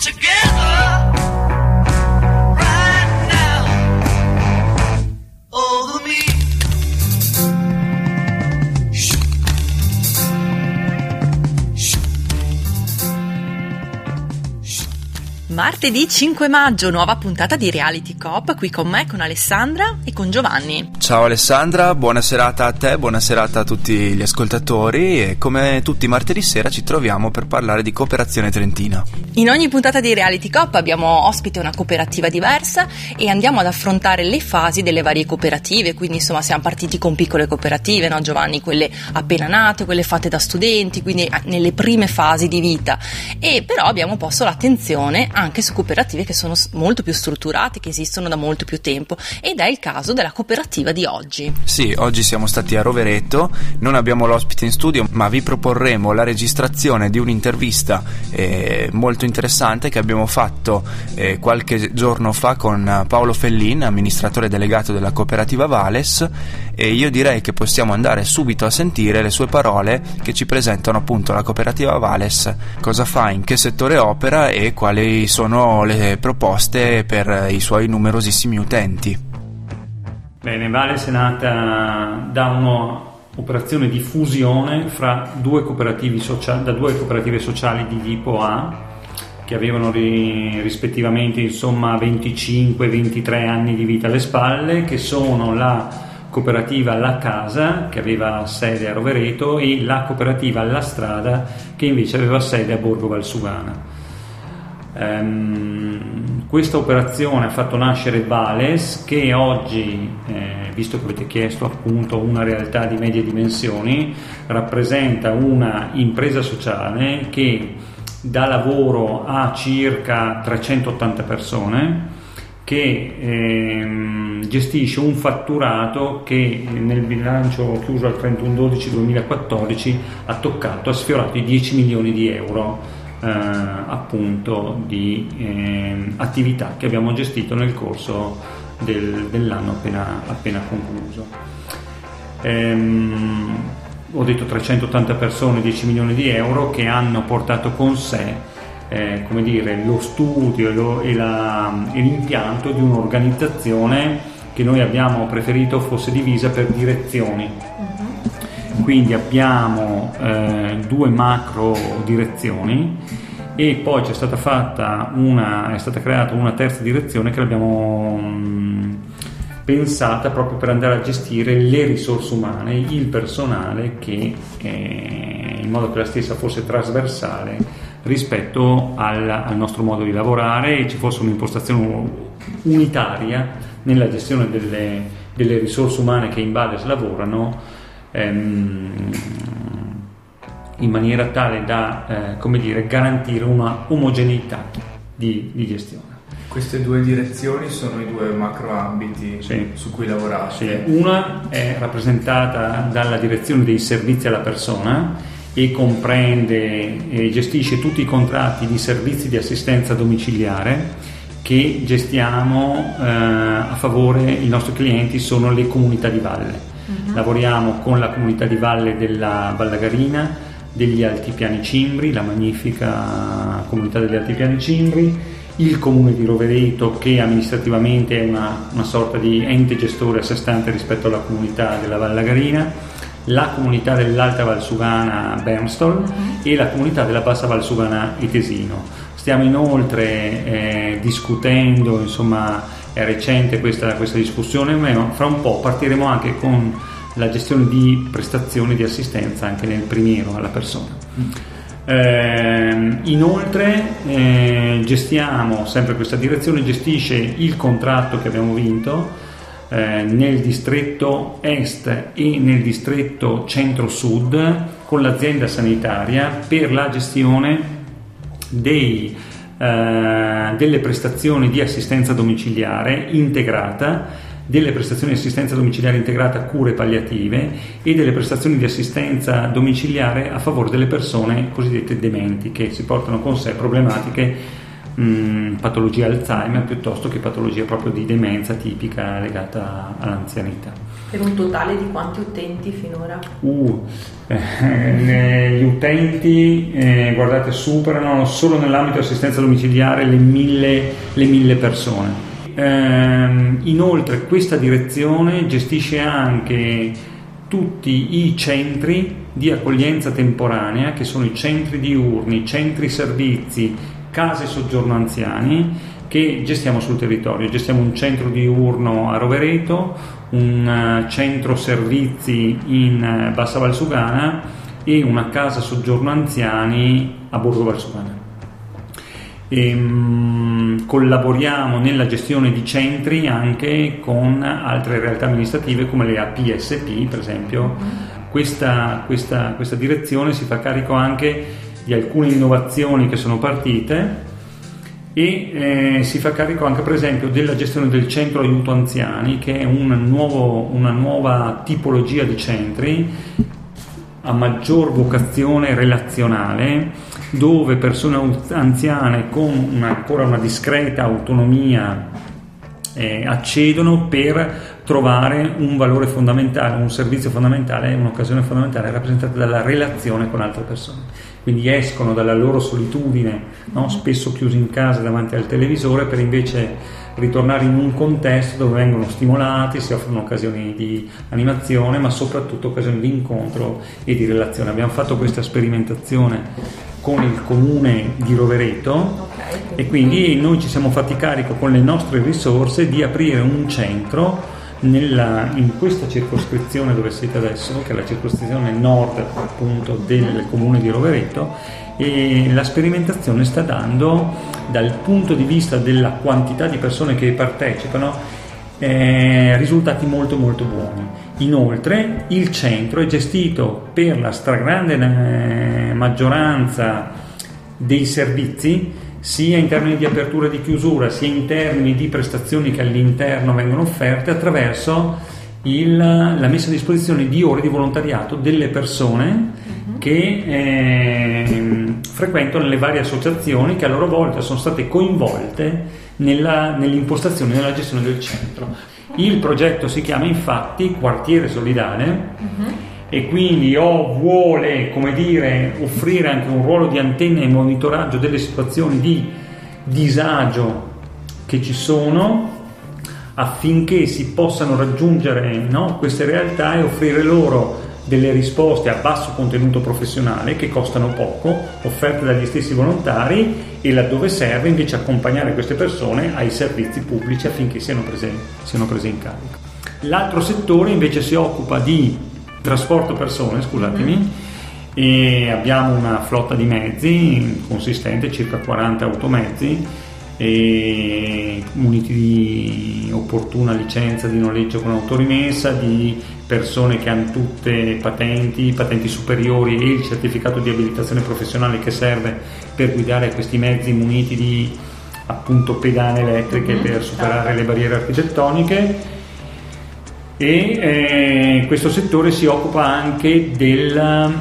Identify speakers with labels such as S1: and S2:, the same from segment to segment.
S1: together
S2: Martedì 5 maggio, nuova puntata di Reality Cop, qui con me, con Alessandra e con Giovanni.
S3: Ciao Alessandra, buona serata a te, buona serata a tutti gli ascoltatori e come tutti i martedì sera ci troviamo per parlare di cooperazione trentina.
S2: In ogni puntata di Reality Cop abbiamo ospite una cooperativa diversa e andiamo ad affrontare le fasi delle varie cooperative, quindi insomma siamo partiti con piccole cooperative, no Giovanni? Quelle appena nate, quelle fatte da studenti, quindi nelle prime fasi di vita e però abbiamo posto l'attenzione anche su cooperative che sono molto più strutturate, che esistono da molto più tempo ed è il caso della cooperativa di oggi.
S3: Sì, oggi siamo stati a Rovereto, non abbiamo l'ospite in studio, ma vi proporremo la registrazione di un'intervista eh, molto interessante che abbiamo fatto eh, qualche giorno fa con Paolo Fellin, amministratore delegato della cooperativa Vales, e io direi che possiamo andare subito a sentire le sue parole che ci presentano appunto la cooperativa Vales, cosa fa, in che settore opera e quali sono le proposte per i suoi numerosissimi utenti.
S4: Bene, Vales è nata da un'operazione di fusione due cooperativi socia- da due cooperative sociali di tipo A che avevano ri- rispettivamente insomma 25-23 anni di vita alle spalle, che sono la cooperativa La Casa che aveva sede a Rovereto e la cooperativa La Strada che invece aveva sede a Borgo Valsugana. Ehm, questa operazione ha fatto nascere Vales che oggi, eh, visto che avete chiesto appunto una realtà di medie dimensioni, rappresenta una impresa sociale che dà lavoro a circa 380 persone che ehm, gestisce un fatturato che nel bilancio chiuso al 31-12-2014 ha toccato, ha sfiorato i 10 milioni di euro eh, appunto di ehm, attività che abbiamo gestito nel corso del- dell'anno appena, appena concluso. Ehm, ho detto 380 persone, 10 milioni di euro che hanno portato con sé eh, come dire, lo studio lo- e la- e l'impianto di un'organizzazione che noi abbiamo preferito fosse divisa per direzioni. Quindi abbiamo eh, due macro direzioni e poi c'è stata fatta una, è stata creata una terza direzione che l'abbiamo mh, pensata proprio per andare a gestire le risorse umane, il personale che eh, in modo che la stessa fosse trasversale rispetto al, al nostro modo di lavorare e ci fosse un'impostazione unitaria nella gestione delle, delle risorse umane che in Bades lavorano ehm, in maniera tale da eh, come dire, garantire una omogeneità di, di gestione.
S5: Queste due direzioni sono i due macro ambiti
S4: Sì.
S5: su cui lavorate.
S4: Sì, Una è rappresentata dalla direzione dei servizi alla persona e comprende e gestisce tutti i contratti di servizi di assistenza domiciliare che gestiamo eh, a favore, i nostri clienti sono le comunità di valle. Lavoriamo con la comunità di valle della Vallagarina, degli Altipiani Cimbri, la magnifica comunità degli Altipiani Cimbri, il comune di Rovereto che amministrativamente è una, una sorta di ente gestore a sé stante rispetto alla comunità della Vallagarina, la comunità dell'Alta Valsugana Bernstol e la comunità della Bassa Valsugana Itesino. Stiamo inoltre eh, discutendo, insomma è recente questa, questa discussione, ma fra un po' partiremo anche con la gestione di prestazioni di assistenza anche nel primiero alla persona. Ehm, inoltre eh, gestiamo, sempre questa direzione gestisce il contratto che abbiamo vinto eh, nel distretto est e nel distretto centro-sud con l'azienda sanitaria per la gestione dei, eh, delle prestazioni di assistenza domiciliare integrata, delle prestazioni di assistenza domiciliare integrata cure palliative e delle prestazioni di assistenza domiciliare a favore delle persone cosiddette dementi che si portano con sé problematiche mh, patologia Alzheimer piuttosto che patologia proprio di demenza tipica legata all'anzianità.
S6: Per un totale di quanti utenti finora?
S4: Uh, eh, gli utenti, eh, guardate, superano solo nell'ambito assistenza domiciliare le mille, le mille persone. Ehm, inoltre questa direzione gestisce anche tutti i centri di accoglienza temporanea, che sono i centri diurni, centri servizi, case soggiorno anziani, che gestiamo sul territorio. Gestiamo un centro diurno a Rovereto, un eh, centro servizi in eh, Bassa Valsugana e una casa soggiorno anziani a Borgo Valsugana. E, mh, collaboriamo nella gestione di centri anche con altre realtà amministrative come le APSP per esempio. Questa, questa, questa direzione si fa carico anche di alcune innovazioni che sono partite e eh, si fa carico anche per esempio della gestione del centro aiuto anziani che è un nuovo, una nuova tipologia di centri a maggior vocazione relazionale dove persone anziane con una, ancora una discreta autonomia eh, accedono per trovare un valore fondamentale, un servizio fondamentale, un'occasione fondamentale rappresentata dalla relazione con altre persone. Quindi escono dalla loro solitudine, no? spesso chiusi in casa davanti al televisore, per invece ritornare in un contesto dove vengono stimolati, si offrono occasioni di animazione, ma soprattutto occasioni di incontro e di relazione. Abbiamo fatto questa sperimentazione con il comune di Rovereto
S6: Ok.
S4: e quindi noi ci siamo fatti carico con le nostre risorse di aprire un centro nella- in questa circoscrizione dove siete adesso, che è la circoscrizione nord appunto del comune di Rovereto la sperimentazione sta dando dal punto di vista della quantità di persone che partecipano eh, risultati molto molto buoni. Inoltre il centro è gestito per la stragrande eh, maggioranza dei servizi sia in termini di apertura e di chiusura, sia in termini di prestazioni che all'interno vengono offerte attraverso il- la messa a disposizione di ore di volontariato delle persone che ehm, frequentano le varie associazioni che a loro volta sono state coinvolte nella- nell'impostazione e nella gestione del centro. Il progetto si chiama infatti Quartiere Solidale e quindi o vuole, come dire, offrire anche un ruolo di antenna e monitoraggio delle situazioni di disagio che ci sono affinché si possano raggiungere no, queste realtà e offrire loro delle risposte a basso contenuto professionale che costano poco, offerte dagli stessi volontari e laddove serve invece accompagnare queste persone ai servizi pubblici affinché siano prese, siano prese in carico. L'altro settore invece si occupa di trasporto persone, scusatemi, e abbiamo una flotta di mezzi consistente, circa 40 automezzi, muniti di opportuna licenza di noleggio con autorimessa, di persone che hanno tutte patenti, patenti superiori e il certificato di abilitazione professionale che serve per guidare questi mezzi muniti di appunto pedane elettriche per superare le barriere architettoniche e eh, questo settore si occupa anche del,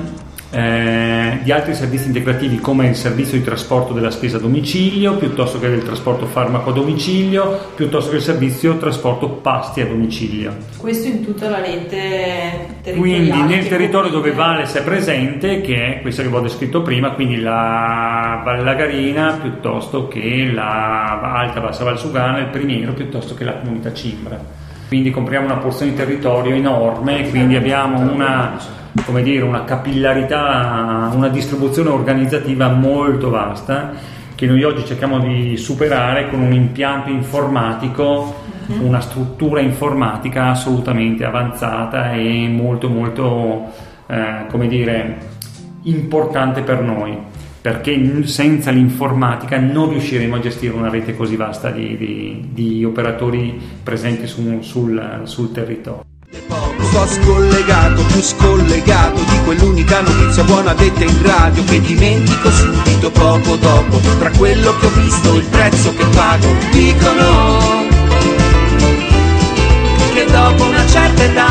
S4: eh, di altri servizi integrativi come il servizio di trasporto della spesa a domicilio, piuttosto che del trasporto farmaco a domicilio, piuttosto che il servizio trasporto pasti a domicilio.
S6: Questo in tutta la rete territoriale.
S4: Quindi nel territorio dove Vales è presente, che è questa che vi ho descritto prima, quindi la Val Lagarina piuttosto che la Alta Bassa Valsugana, il Primiero piuttosto che la comunità Cimbra. Quindi compriamo una porzione di territorio enorme, quindi abbiamo una, come dire, una capillarità, una distribuzione organizzativa molto vasta che noi oggi cerchiamo di superare con un impianto informatico, una struttura informatica assolutamente avanzata e molto molto, eh, come dire, importante per noi perché senza l'informatica non riusciremo a gestire una rete così vasta di, di- di operatori presenti su- sul, sul territorio.
S7: Sto scollegato, più scollegato di quell'unica notizia buona detta in radio che dimentico subito poco dopo. Tra quello che ho visto e il prezzo che pago, dicono che dopo una certa età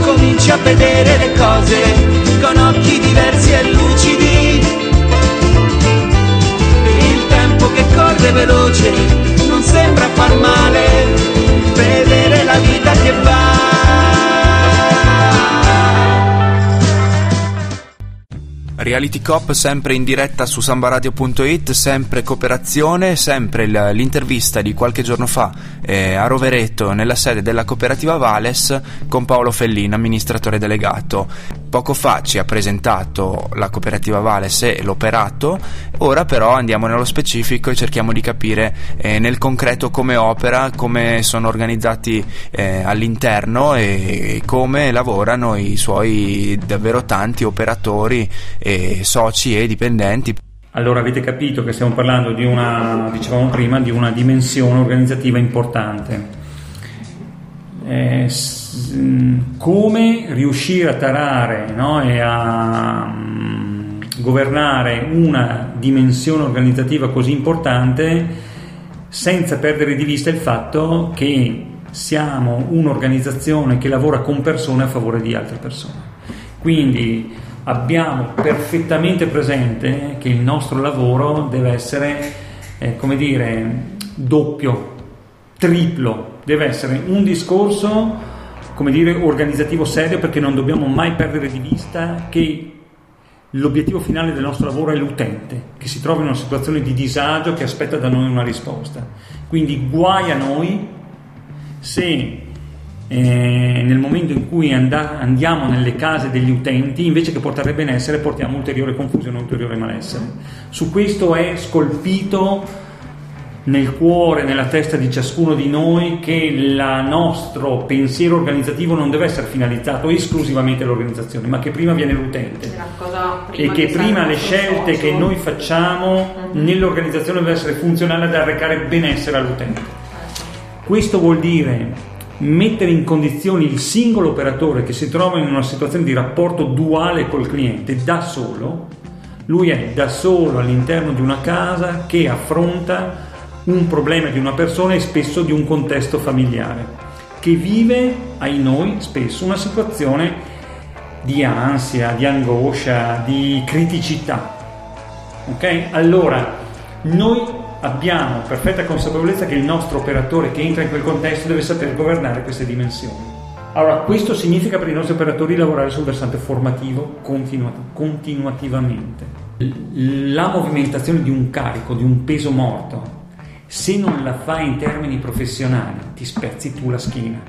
S7: cominci a vedere le cose con occhi diversi e lucidi. Tempo che corre veloce non sembra far male vedere la vita che va.
S3: Reality Cop sempre in diretta su sambaradio.it, sempre cooperazione, sempre l'intervista di qualche giorno fa eh, a Rovereto nella sede della cooperativa Vales con Paolo Fellin, amministratore delegato. Poco fa ci ha presentato la cooperativa Vales e l'operato, ora però andiamo nello specifico e cerchiamo di capire eh, nel concreto come opera, come sono organizzati eh, all'interno e come lavorano i suoi davvero tanti operatori, e soci e dipendenti.
S4: Allora avete capito che stiamo parlando di una, dicevamo prima, di una dimensione organizzativa importante. Eh, mh, come riuscire a tarare no, e a mm, governare una dimensione organizzativa così importante senza perdere di vista il fatto che siamo un'organizzazione che lavora con persone a favore di altre persone. Quindi abbiamo perfettamente presente che il nostro lavoro deve essere, eh, come dire, doppio, triplo, deve essere un discorso, come dire, organizzativo serio perché non dobbiamo mai perdere di vista che L'obiettivo finale del nostro lavoro è l'utente, che si trova in una situazione di disagio che aspetta da noi una risposta. Quindi guai a noi se eh, nel momento in cui anda- andiamo nelle case degli utenti, invece che portare benessere, portiamo ulteriore confusione, ulteriore malessere. Su questo è scolpito nel cuore, nella testa di ciascuno di noi che il nostro pensiero organizzativo non deve essere finalizzato esclusivamente all'organizzazione, ma che prima viene l'utente e che prima le scelte che noi facciamo
S6: Mhm.
S4: nell'organizzazione deve essere funzionale ad arrecare benessere all'utente. Questo vuol dire mettere in condizioni il singolo operatore che si trova in una situazione di rapporto duale col cliente da solo, lui è da solo all'interno di una casa che affronta un problema di una persona e spesso di un contesto familiare, che vive, ai noi, spesso una situazione di ansia, di angoscia, di criticità. Ok? Allora, noi abbiamo perfetta consapevolezza che il nostro operatore che entra in quel contesto deve saper governare queste dimensioni. Allora, questo significa per i nostri operatori lavorare sul versante formativo continua- continuativamente. La movimentazione di un carico, di un peso morto, se non la fai in termini professionali, ti spezzi tu la schiena.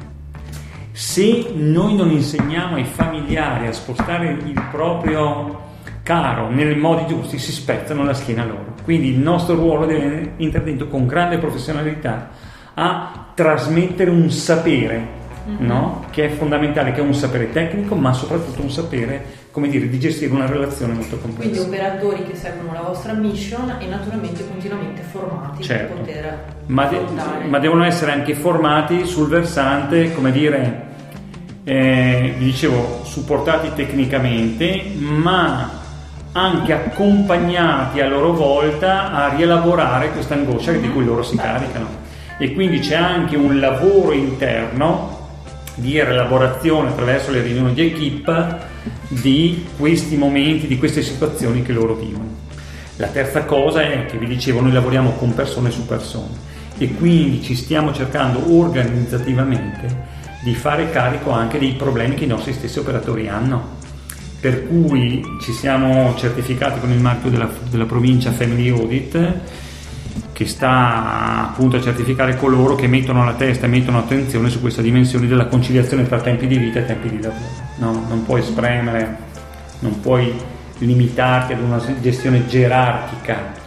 S4: Se noi non insegniamo ai familiari a spostare il proprio caro nei modi giusti, si spezzano la schiena loro. Quindi il nostro ruolo deve intervento con grande professionalità a trasmettere un sapere, no? che è fondamentale, che è un sapere tecnico, ma soprattutto un sapere, come dire, di gestire una relazione molto
S6: Quindi
S4: complessa.
S6: operatori che seguono la vostra mission e naturalmente continuamente formati
S4: Certo.
S6: per poter
S4: ma, de- ma devono essere anche formati sul versante, come dire, eh, vi dicevo, supportati tecnicamente, ma anche accompagnati a loro volta a rielaborare questa angoscia di cui loro si caricano. E quindi c'è anche un lavoro interno di rielaborazione attraverso le riunioni di equip di questi momenti, di queste situazioni che loro vivono. La terza cosa è che vi dicevo, noi lavoriamo con persone su persone e quindi ci stiamo cercando organizzativamente di fare carico anche dei problemi che i nostri stessi operatori hanno. Per cui ci siamo certificati con il marchio della, della provincia Family Audit che sta appunto a certificare coloro che mettono la testa e mettono attenzione su questa dimensione della conciliazione tra tempi di vita e tempi di lavoro. No, non puoi spremere, non puoi limitarti ad una gestione gerarchica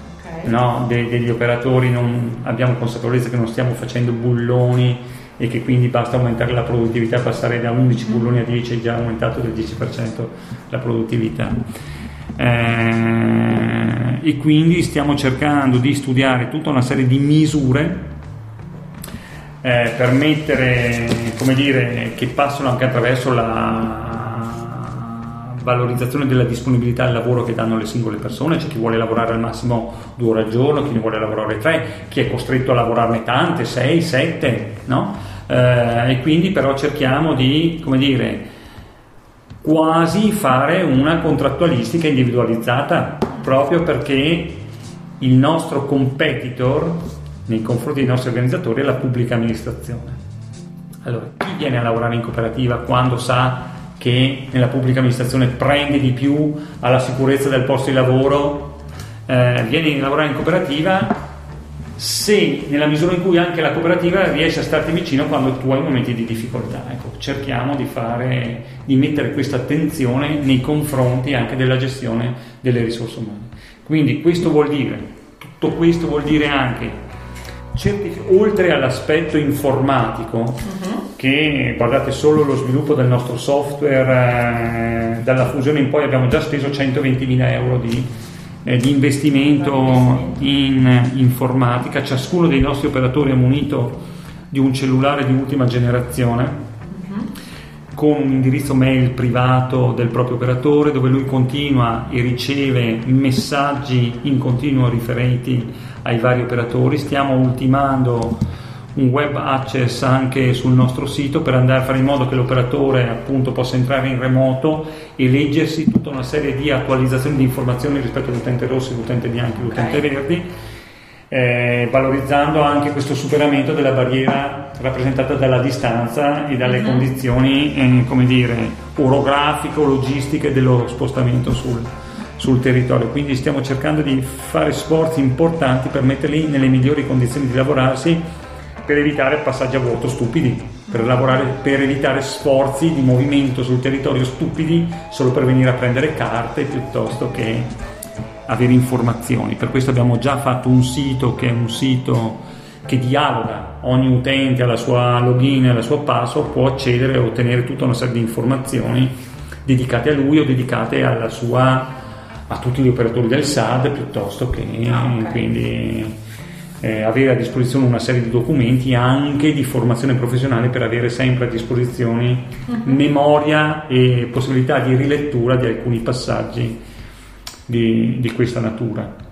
S6: Ok.
S4: no, de- degli operatori, non abbiamo consapevolezza che non stiamo facendo bulloni e che quindi basta aumentare la produttività, passare da 11 bulloni a 10 è già aumentato del 10% la produttività. Eh, e quindi stiamo cercando di studiare tutta una serie di misure eh, per mettere, come dire, che passano anche attraverso la valorizzazione della disponibilità al lavoro che danno le singole persone, c'è chi vuole lavorare al massimo due ore al giorno, chi ne vuole lavorare tre, chi è costretto a lavorarne tante, sei, sette, no? Eh, e quindi però cerchiamo di, come dire, quasi fare una contrattualistica individualizzata proprio perché il nostro competitor nei confronti dei nostri organizzatori è la pubblica amministrazione. Allora, chi viene a lavorare in cooperativa quando sa che nella pubblica amministrazione prende di più alla sicurezza del posto di lavoro, eh, vieni a lavorare in cooperativa se nella misura in cui anche la cooperativa riesce a starti vicino quando tu hai momenti di difficoltà. Ecco, cerchiamo di, fare, di mettere questa attenzione nei confronti anche della gestione delle risorse umane. Quindi questo vuol dire, tutto questo vuol dire anche, certific- oltre all'aspetto informatico, uh-huh. che guardate solo lo sviluppo del nostro software, eh, dalla fusione in poi abbiamo già speso 120.000 euro di eh, di investimento in informatica, ciascuno dei nostri operatori è munito di un cellulare di ultima generazione con un indirizzo mail privato del proprio operatore dove lui continua e riceve messaggi in continuo riferenti ai vari operatori. Stiamo ultimando un web access anche sul nostro sito per andare a fare in modo che l'operatore appunto possa entrare in remoto e leggersi tutta una serie di attualizzazioni di informazioni rispetto all'utente rosso, all'utente bianco e all'utente okay. verdi, eh, valorizzando anche questo superamento della barriera rappresentata dalla distanza e dalle mm-hmm. condizioni, eh, come dire, orografiche o logistiche dello spostamento sul, sul territorio. Quindi stiamo cercando di fare sforzi importanti per metterli nelle migliori condizioni di lavorarsi per evitare passaggi a vuoto stupidi, per, lavorare, per evitare sforzi di movimento sul territorio stupidi solo per venire a prendere carte piuttosto che avere informazioni. Per questo abbiamo già fatto un sito che è un sito che dialoga, ogni utente alla sua login e alla sua password può accedere e ottenere tutta una serie di informazioni dedicate a lui o dedicate sua, a tutti gli operatori del SAD piuttosto che ah, okay. quindi eh, avere a disposizione una serie di documenti anche di formazione professionale per avere sempre a disposizione uh-huh. memoria e possibilità di rilettura di alcuni passaggi di, di questa natura.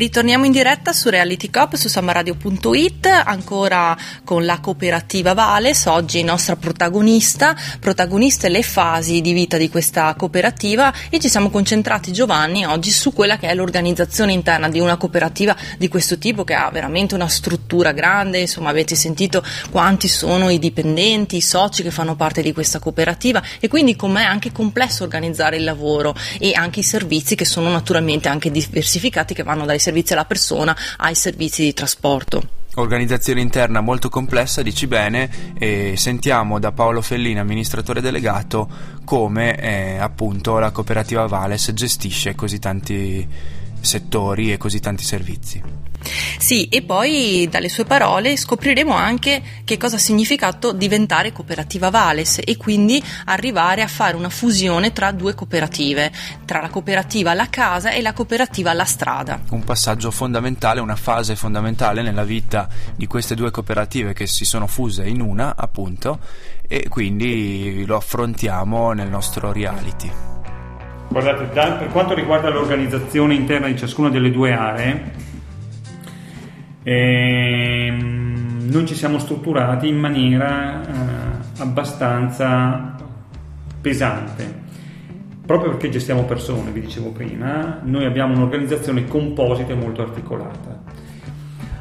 S2: Ritorniamo in diretta su Reality Cop su samaradio.it, ancora con la cooperativa Vales, oggi nostra protagonista, protagoniste le fasi di vita di questa cooperativa e ci siamo concentrati Giovanni oggi su quella che è l'organizzazione interna di una cooperativa di questo tipo che ha veramente una struttura grande, insomma avete sentito quanti sono i dipendenti, i soci che fanno parte di questa cooperativa e quindi com'è anche complesso organizzare il lavoro e anche i servizi che sono naturalmente anche diversificati che vanno dai servizi servizi alla persona ai servizi di trasporto.
S3: Organizzazione interna molto complessa, dici bene, e sentiamo da Paolo Fellini, amministratore delegato, come eh, appunto la cooperativa Vales gestisce così tanti settori e così tanti servizi.
S2: Sì, e poi dalle sue parole scopriremo anche che cosa ha significato diventare cooperativa Vales e quindi arrivare a fare una fusione tra due cooperative, tra la cooperativa La Casa e la cooperativa La Strada.
S3: Un passaggio fondamentale, una fase fondamentale nella vita di queste due cooperative che si sono fuse in una, appunto, e quindi lo affrontiamo nel nostro reality.
S4: Guardate, per quanto riguarda l'organizzazione interna di ciascuna delle due aree, ehm, noi ci siamo strutturati in maniera eh, abbastanza pesante proprio perché gestiamo persone, vi dicevo prima, noi abbiamo un'organizzazione composita e molto articolata.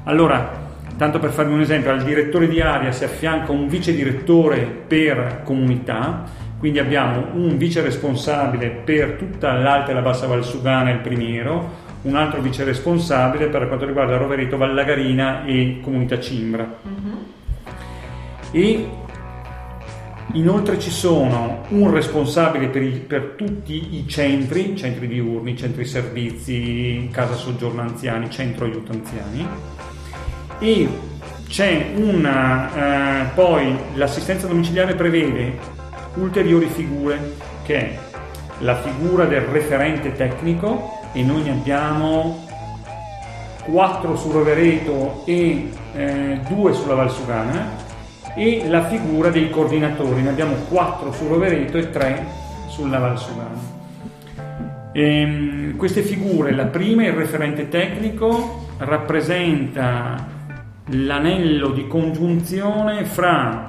S4: Allora, tanto per farvi un esempio, al direttore di area si affianca un vice direttore per comunità, quindi abbiamo un vice responsabile per tutta l'Alta e la Bassa Valsugana, il primiero, un altro vice responsabile per quanto riguarda Rovereto, Vallagarina e Comunità Cimbra. Uh-huh. E inoltre ci sono un responsabile per, i, per, tutti i centri, centri diurni, centri servizi, casa soggiorno anziani, centro aiuto anziani e c'è una, eh, poi l'assistenza domiciliare prevede ulteriori figure che è la figura del referente tecnico e noi ne abbiamo 4 su Rovereto e eh, 2 sulla Valsugana e la figura dei coordinatori, ne abbiamo 4 su Rovereto e 3 sulla Valsugana. Ehm, queste figure, la prima, il referente tecnico, rappresenta l'anello di congiunzione fra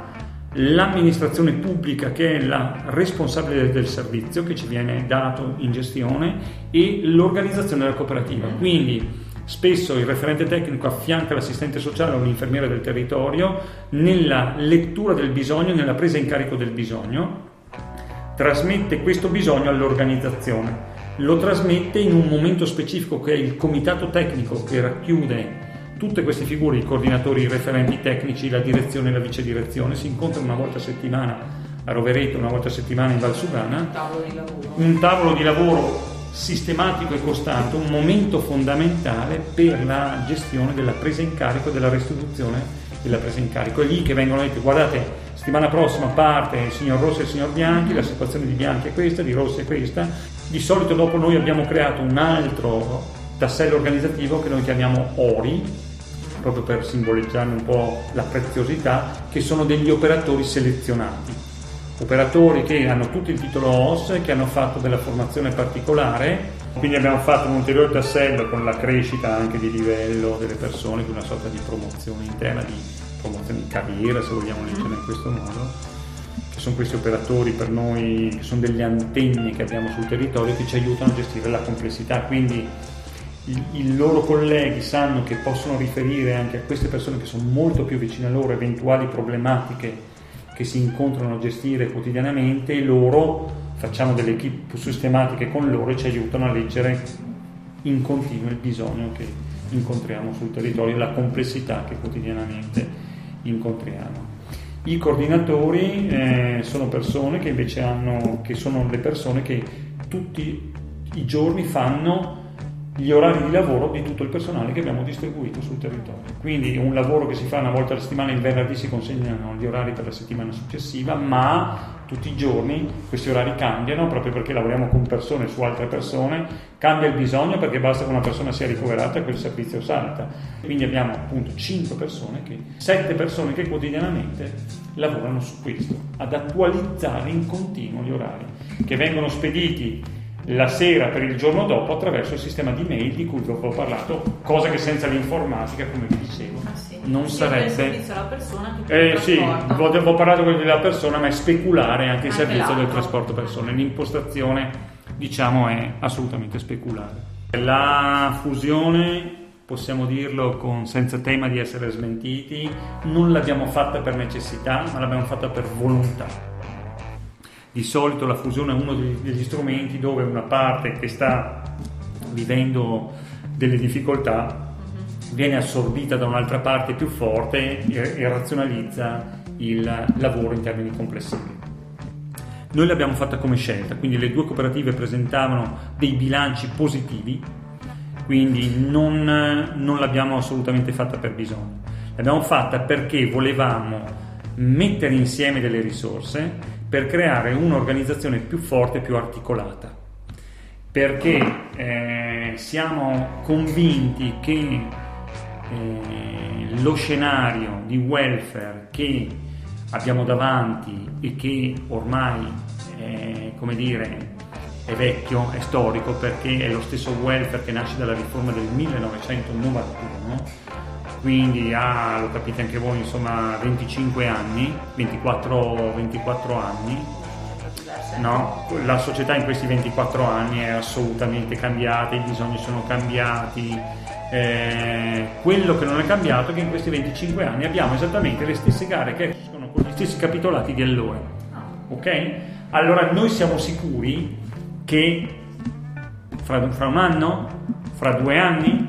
S4: l'amministrazione pubblica che è la responsabile del servizio che ci viene dato in gestione e l'organizzazione della cooperativa. Quindi spesso il referente tecnico affianca l'assistente sociale o l'infermiere del territorio nella lettura del bisogno, nella presa in carico del bisogno, trasmette questo bisogno all'organizzazione, lo trasmette in un momento specifico che è il comitato tecnico che racchiude tutte queste figure, i coordinatori, i referenti tecnici, la direzione e la vice direzione, si incontrano una volta a settimana a Rovereto, una volta a settimana in Valsugana,
S6: tavolo di lavoro.
S4: un tavolo di lavoro sistematico e costante, un momento fondamentale per la gestione della presa in carico, della restituzione della presa in carico. È lì che vengono detti, guardate, settimana prossima parte il signor Rossi e il signor Bianchi, la situazione di Bianchi è questa, di Rossi è questa. Di solito dopo noi abbiamo creato un altro tassello organizzativo che noi chiamiamo ORI, proprio per simboleggiare un po' la preziosità, che sono degli operatori selezionati. Operatori che hanno tutto il titolo OS, che hanno fatto della formazione particolare, quindi abbiamo fatto un ulteriore tassello con la crescita anche di livello delle persone, con una sorta di promozione interna, di promozione di carriera, se vogliamo leggere in questo modo, sono questi operatori per noi, che sono delle antenne che abbiamo sul territorio che ci aiutano a gestire la complessità. Quindi i, loro colleghi sanno che possono riferire anche a queste persone che sono molto più vicine a loro eventuali problematiche che si incontrano a gestire quotidianamente e loro facciamo delle equip sistematiche con loro e ci aiutano a leggere in continuo il bisogno che incontriamo sul territorio e la complessità che quotidianamente incontriamo. I coordinatori eh, sono persone che invece hanno, che sono le persone che tutti i giorni fanno gli orari di lavoro di tutto il personale che abbiamo distribuito sul territorio. Quindi un lavoro che si fa una volta alla settimana, il venerdì si consegnano gli orari per la settimana successiva, ma tutti i giorni questi orari cambiano proprio perché lavoriamo con persone su altre persone, cambia il bisogno perché basta che una persona sia ricoverata e quel servizio salta. Quindi abbiamo appunto 5 persone, che, 7 persone che quotidianamente lavorano su questo, ad attualizzare in continuo gli orari, che vengono spediti la sera per il giorno dopo attraverso il sistema di mail di cui vi ho parlato, cosa che senza l'informatica, come vi dicevo,
S6: Ah, sì.
S4: non
S6: il
S4: sarebbe...
S6: servizio alla persona che
S4: Eh sì, ho parlato quello della persona, ma è speculare anche il
S6: Anche
S4: servizio del
S6: l'altro.
S4: trasporto persone. L'impostazione, diciamo, è assolutamente speculare. La fusione, possiamo dirlo con, senza tema di essere smentiti, non l'abbiamo fatta per necessità, ma l'abbiamo fatta per volontà. Di solito la fusione è uno degli, degli strumenti dove una parte che sta vivendo delle difficoltà viene assorbita da un'altra parte più forte e, e razionalizza il lavoro in termini complessivi. Noi l'abbiamo fatta come scelta, quindi le due cooperative presentavano dei bilanci positivi, quindi non, non l'abbiamo assolutamente fatta per bisogno. L'abbiamo fatta perché volevamo mettere insieme delle risorse per creare un'organizzazione più forte più articolata. Perché eh, siamo convinti che eh, lo scenario di welfare che abbiamo davanti e che ormai è, come dire, è vecchio, è storico, perché è lo stesso welfare che nasce dalla riforma del 1991 quindi ha, lo capite anche voi, insomma 25 anni, 24, 24 anni, no? la società in questi 24 anni è assolutamente cambiata, i bisogni sono cambiati, eh, quello che non è cambiato è che in questi 25 anni abbiamo esattamente le stesse gare che escono con gli stessi capitolati di allora, ok? Allora noi siamo sicuri che fra, fra un anno, fra due anni,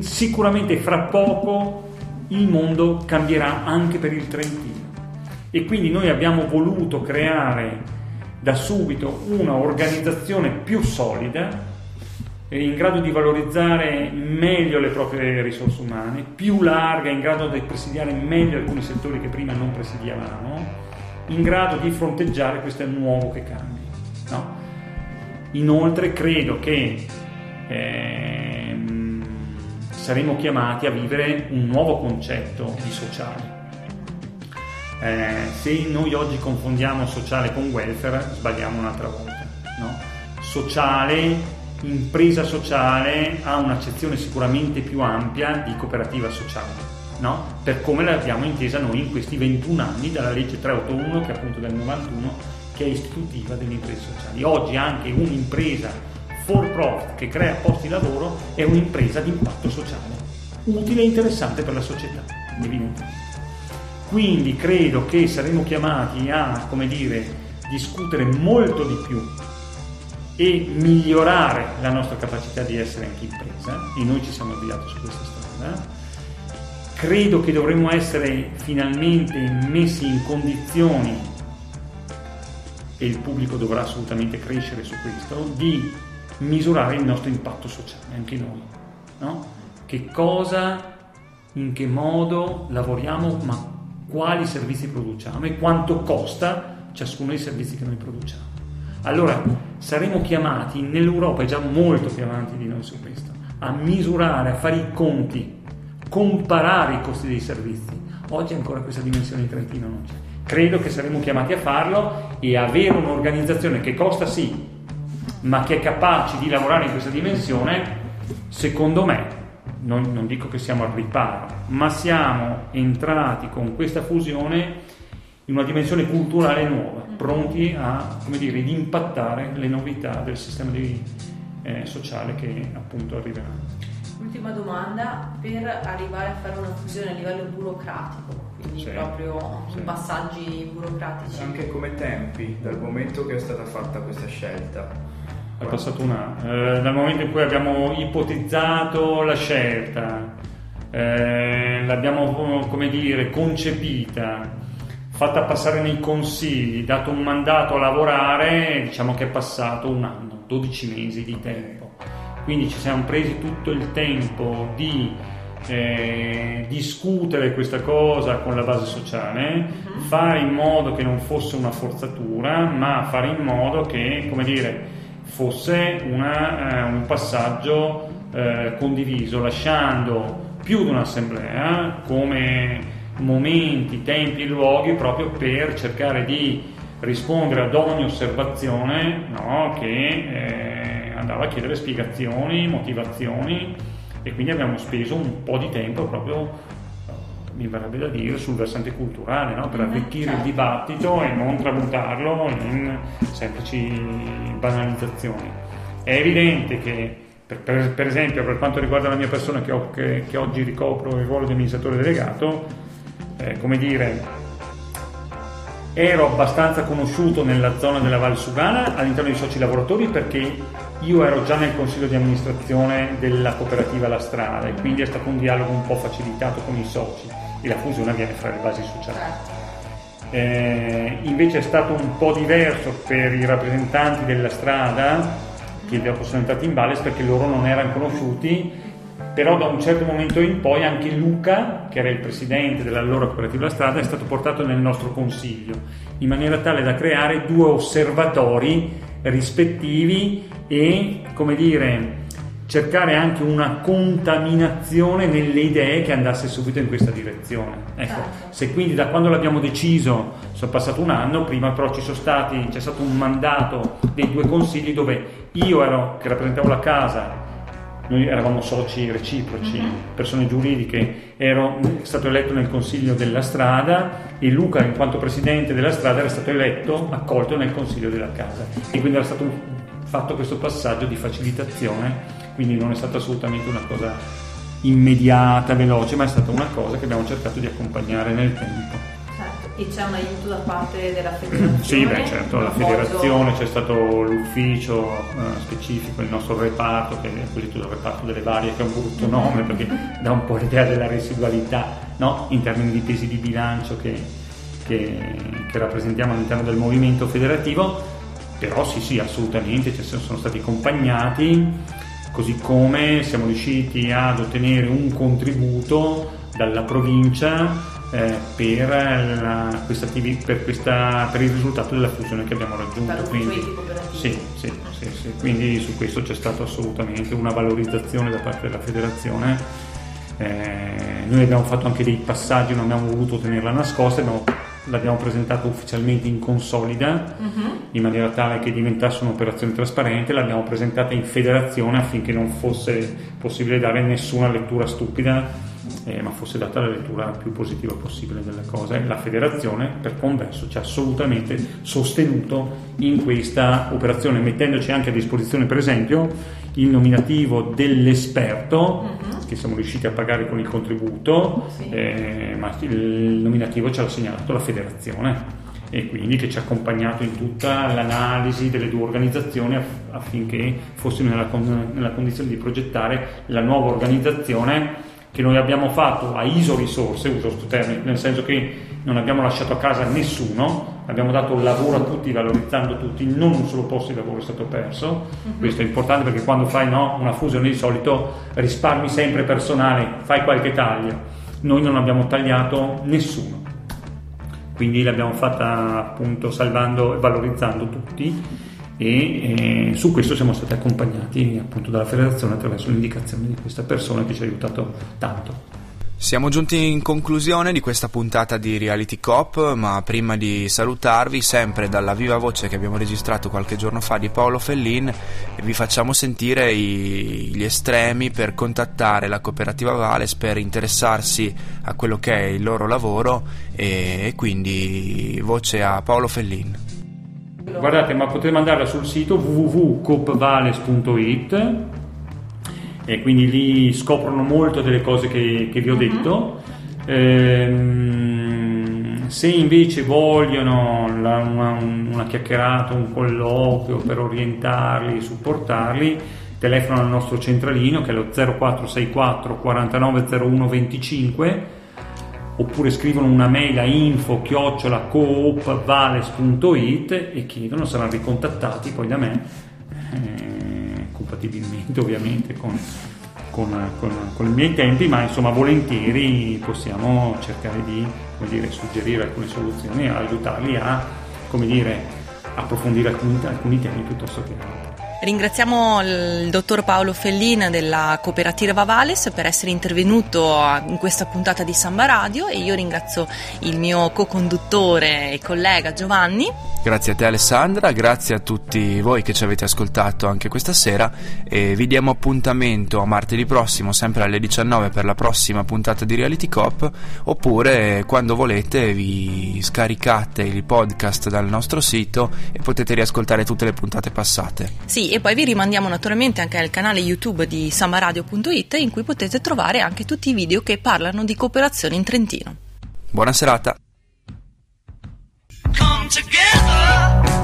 S4: sicuramente fra poco il mondo cambierà anche per il Trentino e quindi noi abbiamo voluto creare da subito una organizzazione più solida eh, in grado di valorizzare meglio le proprie risorse umane, più larga, in grado di presidiare meglio alcuni settori che prima non presidiavamo, in grado di fronteggiare questo nuovo che cambia. no? Inoltre credo che ehm, saremo chiamati a vivere un nuovo concetto di sociale. Eh, se noi oggi confondiamo sociale con welfare, sbagliamo un'altra volta. no? Sociale impresa sociale ha un'accezione sicuramente più ampia di cooperativa sociale. No? Per come l'abbiamo intesa noi in questi 21 anni dalla legge 381 che è appunto del 91 che è istitutiva delle imprese sociali. Oggi anche un'impresa for profit che crea posti di lavoro è un'impresa di impatto sociale, utile e interessante per la società, evidentemente. Quindi credo che saremo chiamati a, come dire, discutere molto di più e migliorare la nostra capacità di essere anche impresa e noi ci siamo avviati su questa strada. Credo che dovremmo essere finalmente messi in condizioni e il pubblico dovrà assolutamente crescere su questo, di misurare il nostro impatto sociale, anche noi. No? Che cosa, in che modo lavoriamo, ma quali servizi produciamo e quanto costa ciascuno dei servizi che noi produciamo. Allora saremo chiamati, nell'Europa è già molto più avanti di noi su questo, a misurare, a fare i conti, comparare i costi dei servizi. Oggi ancora questa dimensione in Trentino non c'è. Credo che saremo chiamati a farlo e avere un'organizzazione che costa sì, ma che è capace di lavorare in questa dimensione, secondo me, non, non dico che siamo al riparo, ma siamo entrati con questa fusione in una dimensione culturale nuova, pronti a, come dire, ad impattare le novità del sistema di, eh, sociale che appunto arriveranno.
S6: Ultima domanda, per arrivare a fare una fusione a livello burocratico, quindi
S4: Sì,
S6: proprio
S4: sì.
S6: i passaggi burocratici.
S5: Anche come tempi, dal momento che è stata fatta questa scelta.
S4: È passato un anno. Eh, dal momento in cui abbiamo ipotizzato la scelta, eh, l'abbiamo, come dire, concepita, fatta passare nei consigli, dato un mandato a lavorare, diciamo che è passato un anno, 12 mesi di tempo. Quindi ci siamo presi tutto il tempo di eh, discutere questa cosa con la base sociale, fare in modo che non fosse una forzatura, ma fare in modo che, come dire, fosse una, eh, un passaggio eh, condiviso, lasciando più di un'assemblea come momenti, tempi e luoghi proprio per cercare di rispondere ad ogni osservazione no, che eh, andava a chiedere spiegazioni, motivazioni e quindi abbiamo speso un po' di tempo proprio, mi verrebbe da dire, sul versante culturale, no, per
S6: Mhm,
S4: arricchire il
S6: certo.
S4: dibattito e non tramutarlo in semplici banalizzazioni. È evidente che, per, per- per esempio, per quanto riguarda la mia persona che, ho- che- che oggi ricopro il ruolo di amministratore delegato, eh, come dire, ero abbastanza conosciuto nella zona della Val Sugana all'interno dei soci lavoratori perché io ero già nel consiglio di amministrazione della cooperativa La Strada e quindi è stato un dialogo un po' facilitato con i soci e la fusione avviene fra le basi sociali. Eh, invece è stato un po' diverso per i rappresentanti della strada che sono entrati in Valles perché loro non erano conosciuti, però da un certo momento in poi anche Luca, che era il presidente dell'allora cooperativa Strada, è stato portato nel nostro consiglio, in maniera tale da creare due osservatori rispettivi e, come dire, cercare anche una contaminazione nelle idee che andasse subito in questa direzione. Ecco,
S6: Certo.
S4: se quindi da quando l'abbiamo deciso sono passato un anno, prima però ci sono stati, c'è stato un mandato dei due consigli dove io ero, che rappresentavo la casa, noi eravamo soci reciproci, persone giuridiche, ero stato eletto nel consiglio della strada e Luca in quanto presidente della strada era stato eletto, accolto nel consiglio della casa e quindi era stato fatto questo passaggio di facilitazione, quindi non è stata assolutamente una cosa immediata, veloce, ma è stata una cosa che abbiamo cercato di accompagnare nel tempo.
S6: Certo. E c'è un aiuto da parte della federazione?
S4: Sì, beh certo, la federazione, c'è stato l'ufficio eh, specifico, il nostro reparto, che è tutto il reparto delle varie, che è un brutto nome perché dà un po' l'idea della residualità no? in termini di pesi di bilancio che, che- che rappresentiamo all'interno del movimento federativo, però sì sì assolutamente ci sono sono stati accompagnati, così come siamo riusciti ad ottenere un contributo dalla provincia eh, per, la- questa per, questa- per il risultato della fusione che abbiamo raggiunto. Quindi, sì, sì, sì. quindi su questo c'è stata assolutamente una valorizzazione da parte della federazione. Eh, noi abbiamo fatto anche dei passaggi, non abbiamo voluto tenerla nascosta, abbiamo l'abbiamo presentato ufficialmente in consolida in maniera tale che diventasse un'operazione trasparente, l'abbiamo presentata in federazione affinché non fosse possibile dare nessuna lettura stupida, eh, ma fosse data la lettura più positiva possibile delle cose. La federazione, per converso, ci ha assolutamente sostenuto in questa operazione, mettendoci anche a disposizione, per esempio, il nominativo dell'esperto che siamo riusciti a pagare con il contributo,
S6: Sì.
S4: eh, ma il nominativo ce l'ha segnalato la federazione e quindi che ci ha accompagnato in tutta l'analisi delle due organizzazioni aff- affinché fossimo nella, con- nella condizione di progettare la nuova organizzazione che noi abbiamo fatto a ISO risorse, uso questo termine, nel senso che non abbiamo lasciato a casa nessuno, abbiamo dato lavoro a tutti, valorizzando tutti, non un solo posto di lavoro è stato perso, questo è importante perché quando fai no, una fusione di solito risparmi sempre personale, fai qualche taglio, noi non abbiamo tagliato nessuno, quindi l'abbiamo fatta appunto salvando e valorizzando tutti e eh, su questo siamo stati accompagnati appunto dalla federazione attraverso l'indicazione di questa persona che ci ha aiutato tanto.
S3: Siamo giunti in conclusione di questa puntata di Reality Cop, ma prima di salutarvi, sempre dalla viva voce che abbiamo registrato qualche giorno fa di Paolo Fellin, vi facciamo sentire i- gli estremi per contattare la cooperativa Vales per interessarsi a quello che è il loro lavoro e, e quindi voce a Paolo Fellin.
S4: Guardate, ma potete mandarla sul sito www.copvales.it e quindi lì scoprono molto delle cose che, che vi ho detto. Ehm, se invece vogliono la- una, una chiacchierata, un colloquio per orientarli, supportarli, telefonano al nostro centralino che è lo 0464 4901 25 oppure scrivono una mail a info coopvales.it e chiedono, saranno ricontattati poi da me, eh, compatibilmente ovviamente con, con- con- con i miei tempi, ma insomma volentieri possiamo cercare di dire, suggerire alcune soluzioni e aiutarli a dire, approfondire alcuni, alcuni temi piuttosto che altri.
S2: Ringraziamo il dottor Paolo Fellin della cooperativa Vales per essere intervenuto in questa puntata di Samba Radio e io ringrazio il mio co-conduttore e collega Giovanni.
S3: Grazie a te Alessandra, grazie a tutti voi che ci avete ascoltato anche questa sera e vi diamo appuntamento a martedì prossimo sempre alle 19 per la prossima puntata di Reality Cop oppure quando volete vi scaricate il podcast dal nostro sito e potete riascoltare tutte le puntate passate.
S2: Sì, e poi vi rimandiamo naturalmente anche al canale YouTube di sambaradio.it in cui potete trovare anche tutti i video che parlano di cooperazione in Trentino.
S3: Buona serata!
S1: come together.